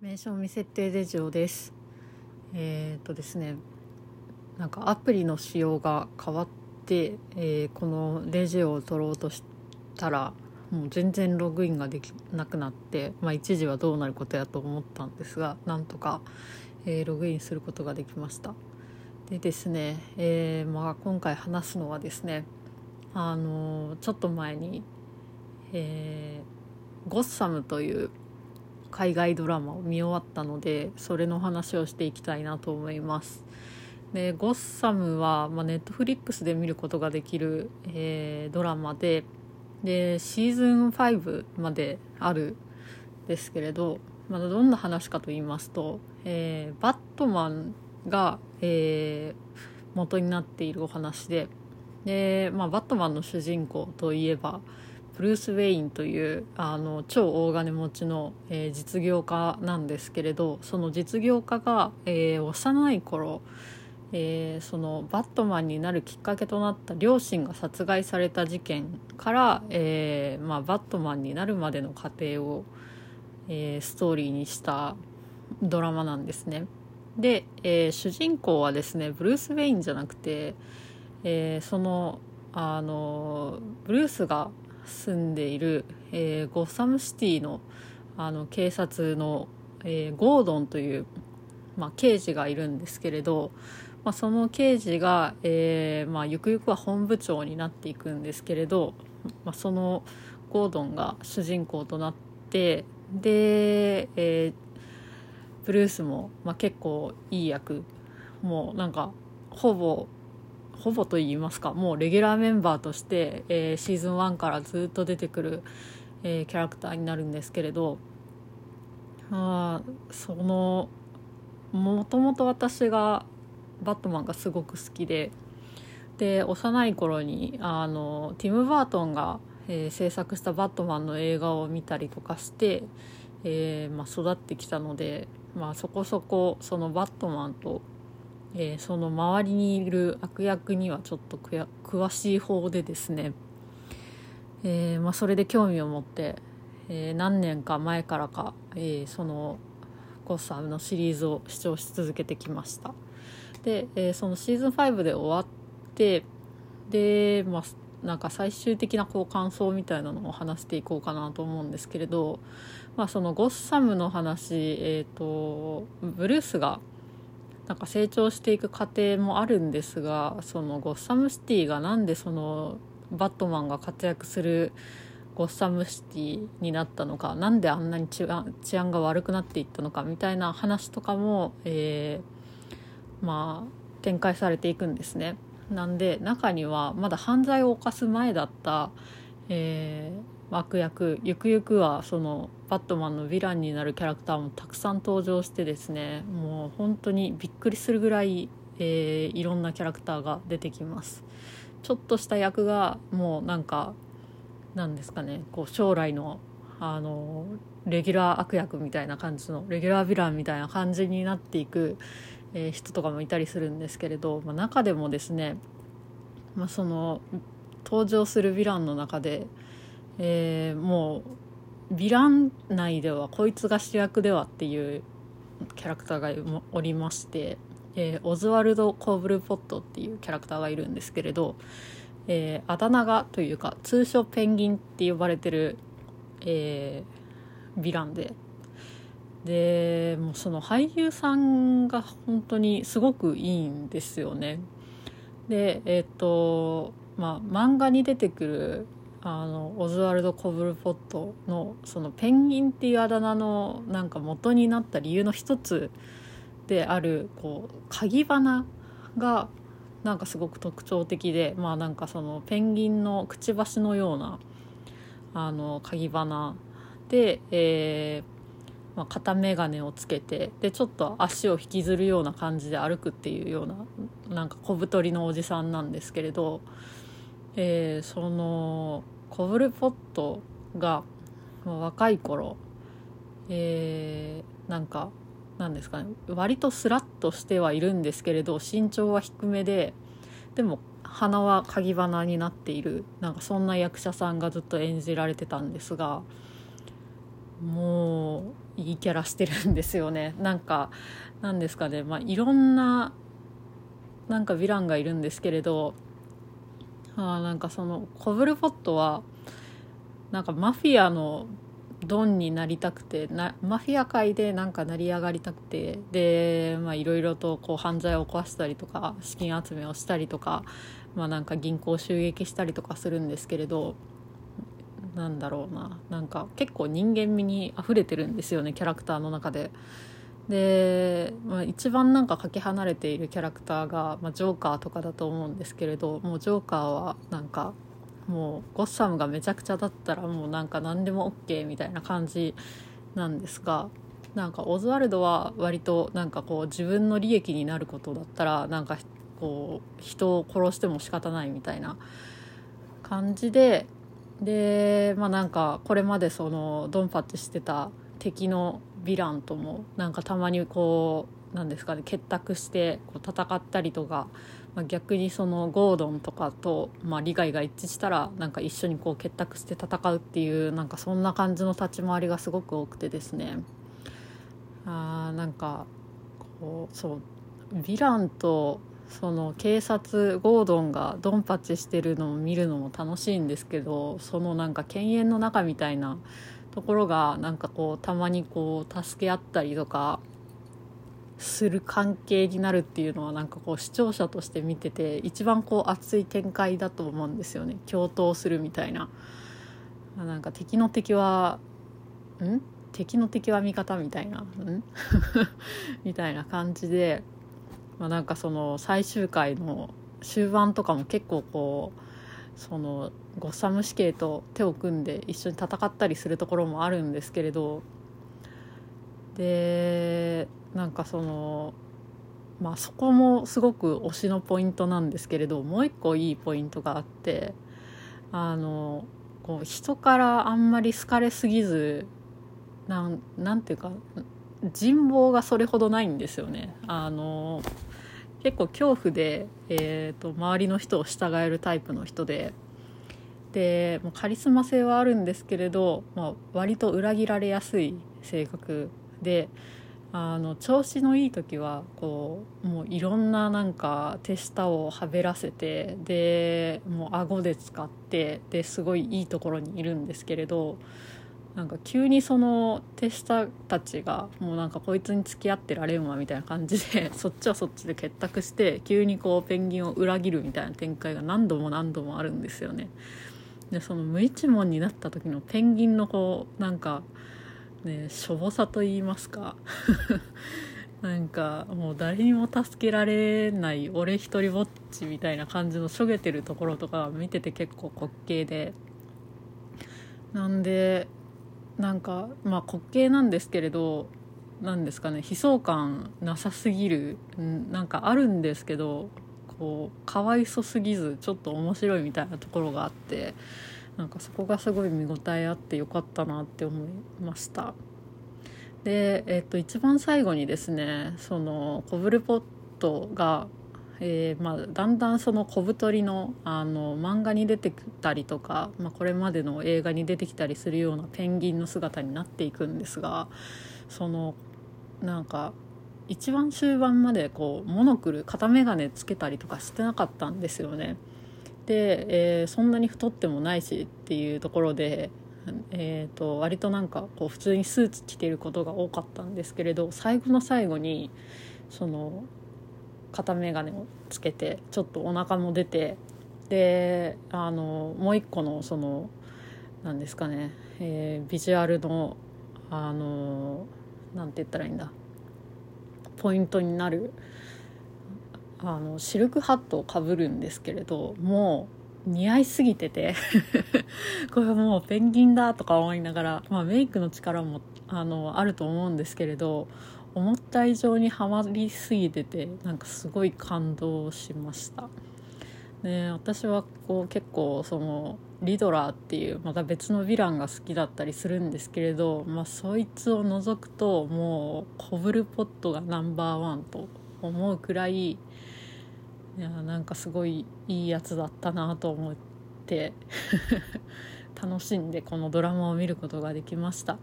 名称未設定レジオです。えー、っとですねなんかアプリの仕様が変わって、えー、このレジオを取ろうとしたらもう全然ログインができなくなって、まあ、一時はどうなることやと思ったんですがなんとか、えー、ログインすることができました。でですね、えまあ、今回話すのはですねあのちょっと前に、えー、ゴッサムという海外ドラマを見終わったのでそれの話をしていきたいなと思います。でゴッサムは、ま、ネットフリックスで見ることができる、えー、ドラマででシーズン5まであるですけれど、まあ、どんな話かと言いますと、えー、バットマンが、えー、元になっているお話でで、まあ、バットマンの主人公といえばブルース・ウェインというあの超大金持ちの、えー、実業家なんですけれどその実業家が、えー、幼い頃、えー、そのバットマンになるきっかけとなった両親が殺害された事件から、えーまあ、バットマンになるまでの過程を、えー、ストーリーにしたドラマなんですね。で、えー、主人公はですねブルース・ウェインじゃなくて、えー、そのあのブルースが住んでいる、えー、ゴッサムシティのあの警察の、えー、ゴードンという、まあ、刑事がいるんですけれど、まあ、その刑事が、えーまあ、ゆくゆくは本部長になっていくんですけれど、まあ、そのゴードンが主人公となってで、えー、ブルースも、まあ、結構いい役。もうなんかほぼほぼと言いますかもうレギュラーメンバーとして、えー、シーズン1からずっと出てくる、えー、キャラクターになるんですけれどあそのもともと私がバットマンがすごく好きでで幼い頃にあのティム・バートンが、えー、制作したバットマンの映画を見たりとかして、えーまあ、育ってきたので、まあ、そこそこそのバットマンとえー、その周りにいる悪役にはちょっと詳しい方でですね、えーまあ、それで興味を持って、えー、何年か前からか、え、そのゴッサムのシリーズを視聴し続けてきました。で、え、そのシーズン5で終わってで、まあ、なんか最終的なこう感想みたいなのを話していこうかなと思うんですけれど、まあ、そのゴッサムの話、えーとブルースがなんか成長していく過程もあるんですがそのゴッサムシティがなんでそのバットマンが活躍するゴッサムシティになったのかなんであんなに治安が悪くなっていったのかみたいな話とかも、えー、まあ展開されていくんですね。なんで中にはまだ犯罪を犯す前だった、えー、悪役ゆくゆくはそのバットマンのヴィランになるキャラクターもたくさん登場してですねもう本当にびっくりするぐらい、えー、いろんなキャラクターが出てきます。ちょっとした役がもうなんかなんですかねこう将来のあのレギュラー悪役みたいな感じのレギュラーヴィランみたいな感じになっていく、えー、人とかもいたりするんですけれど、まあ、中でもですね、まあ、その登場するヴィランの中でえー、もうヴィラン内ではこいつが主役ではっていうキャラクターがおりまして、えー、オズワルド・コーブルポットっていうキャラクターがいるんですけれど、えー、あだ名がというか通称ペンギンって呼ばれてる、えー、ヴィランででもうその俳優さんが本当にすごくいいんですよね。でえっ、ー、とまあ漫画に出てくるあのオズワルド・コブルポットのそのペンギンっていうあだ名のなんか元になった理由の一つであるこう鍵花がなんかすごく特徴的でまあなんかそのペンギンのくちばしのようなあの鍵花で、えーまあ、片眼鏡をつけてでちょっと足を引きずるような感じで歩くっていうようななんか小太りのおじさんなんですけれど。えー、そのコブルポットが若い頃、えー、なんかなんですかね割とスラッとしてはいるんですけれど身長は低めででも鼻は鍵鼻になっているなんかそんな役者さんがずっと演じられてたんですがもういいキャラしてるんですよね。なんかなんですかねまあいろんななんかヴィランがいるんですけれどあなんかそのコブルポットはなんかマフィアのドンになりたくてなマフィア界でなんか成り上がりたくてでいろいろとこう犯罪を犯したりとか資金集めをしたりとか,、まあ、なんか銀行を襲撃したりとかするんですけれどなんだろうななんか結構人間味に溢れてるんですよねキャラクターの中で。で、まあ、一番なんかかけ離れているキャラクターが、まあ、ジョーカーとかだと思うんですけれどもうジョーカーはなんかもうゴッサムがめちゃくちゃだったらもうなんか何でも OK みたいな感じなんですがなんかオズワルドは割となんかこう自分の利益になることだったらなんかこう人を殺しても仕方ないみたいな感じででまあなんかこれまでそのドンパッチしてた敵のヴィランともなんかたまにこうなんですかね結託してこう戦ったりとか、まあ、逆にそのゴードンとかと、まあ、利害が一致したらなんか一緒にこう結託して戦うっていうなんかそんな感じの立ち回りがすごく多くてですね。あなんかこうそうヴィランとその警察ゴードンがドンパチしてるのを見るのも楽しいんですけどそのなんか犬猿の中みたいなところがなんかこうたまにこう助け合ったりとかする関係になるっていうのはなんかこう視聴者として見てて一番こう熱い展開だと思うんですよね。共闘するみたいな。なんか敵の敵はん？敵の敵は味方みたいな、ん？みたいな感じでまあ、なんかその最終回の終盤とかも結構こうそのゴッサム死刑と手を組んで一緒に戦ったりするところもあるんですけれどでなんかそのまあそこもすごく推しのポイントなんですけれどもう一個いいポイントがあってあのこう人からあんまり好かれすぎずなんなんていうか人望がそれほどないんですよね。あの結構恐怖で、えーと、周りの人を従えるタイプの人ででもうカリスマ性はあるんですけれど、まあ、割と裏切られやすい性格であの調子のいい時はこうもういろんななんか手下をはべらせてでもう顎で使ってですごいいいところにいるんですけれどなんか急にその手下たちがもうなんかこいつに付き合ってられんわみたいな感じで そっちはそっちで結託して急にこうペンギンを裏切るみたいな展開が何度も何度もあるんですよね。でその無一文になった時のペンギンのこうなんかねしょぼさと言いますか なんかもう誰にも助けられない俺一人ぼっちみたいな感じのしょげてるところとか見てて結構滑稽でなんでなんかまあ滑稽なんですけれどなんですかね悲壮感なさすぎるなんかあるんですけどこうかわいそすぎずちょっと面白いみたいなところがあってなんかそこがすごい見応えあってよかったなって思いました。で、えっと、一番最後にですねそのコブルポットがえーまあ、だんだんその小太りのあの漫画に出てきたりとか、まあ、これまでの映画に出てきたりするようなペンギンの姿になっていくんですがそのなんか一番終盤までこうモノクル片眼鏡つけたりとかしてなかったんですよね。で、えー、そんなに太ってもないしっていうところで、えーと割となんかこう普通にスーツ着てることが多かったんですけれど最後の最後にその片眼鏡をつけてちょっとお腹も出てであのもう一個のその何ですかね、えー、ビジュアルのあのなんて言ったらいいんだ。ポイントになるあのシルクハットをかぶるんですけれどもう似合いすぎてて これもうペンギンだとか思いながら、まあ、メイクの力もあのあると思うんですけれど思った以上にはまりすぎててなんかすごい感動しました。ね、私はこう結構そのリドラーっていうまた別のヴィランが好きだったりするんですけれど、まあ、そいつを除くともうコブルポットがナンバーワンと思うくらいいやなんかすごいいいやつだったなと思って 楽しんでこのドラマを見ることができました。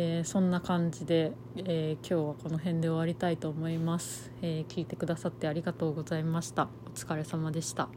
えー、そんな感じで、えー、今日はこの辺で終わりたいと思います、えー、聞いてくださってありがとうございました。お疲れ様でした。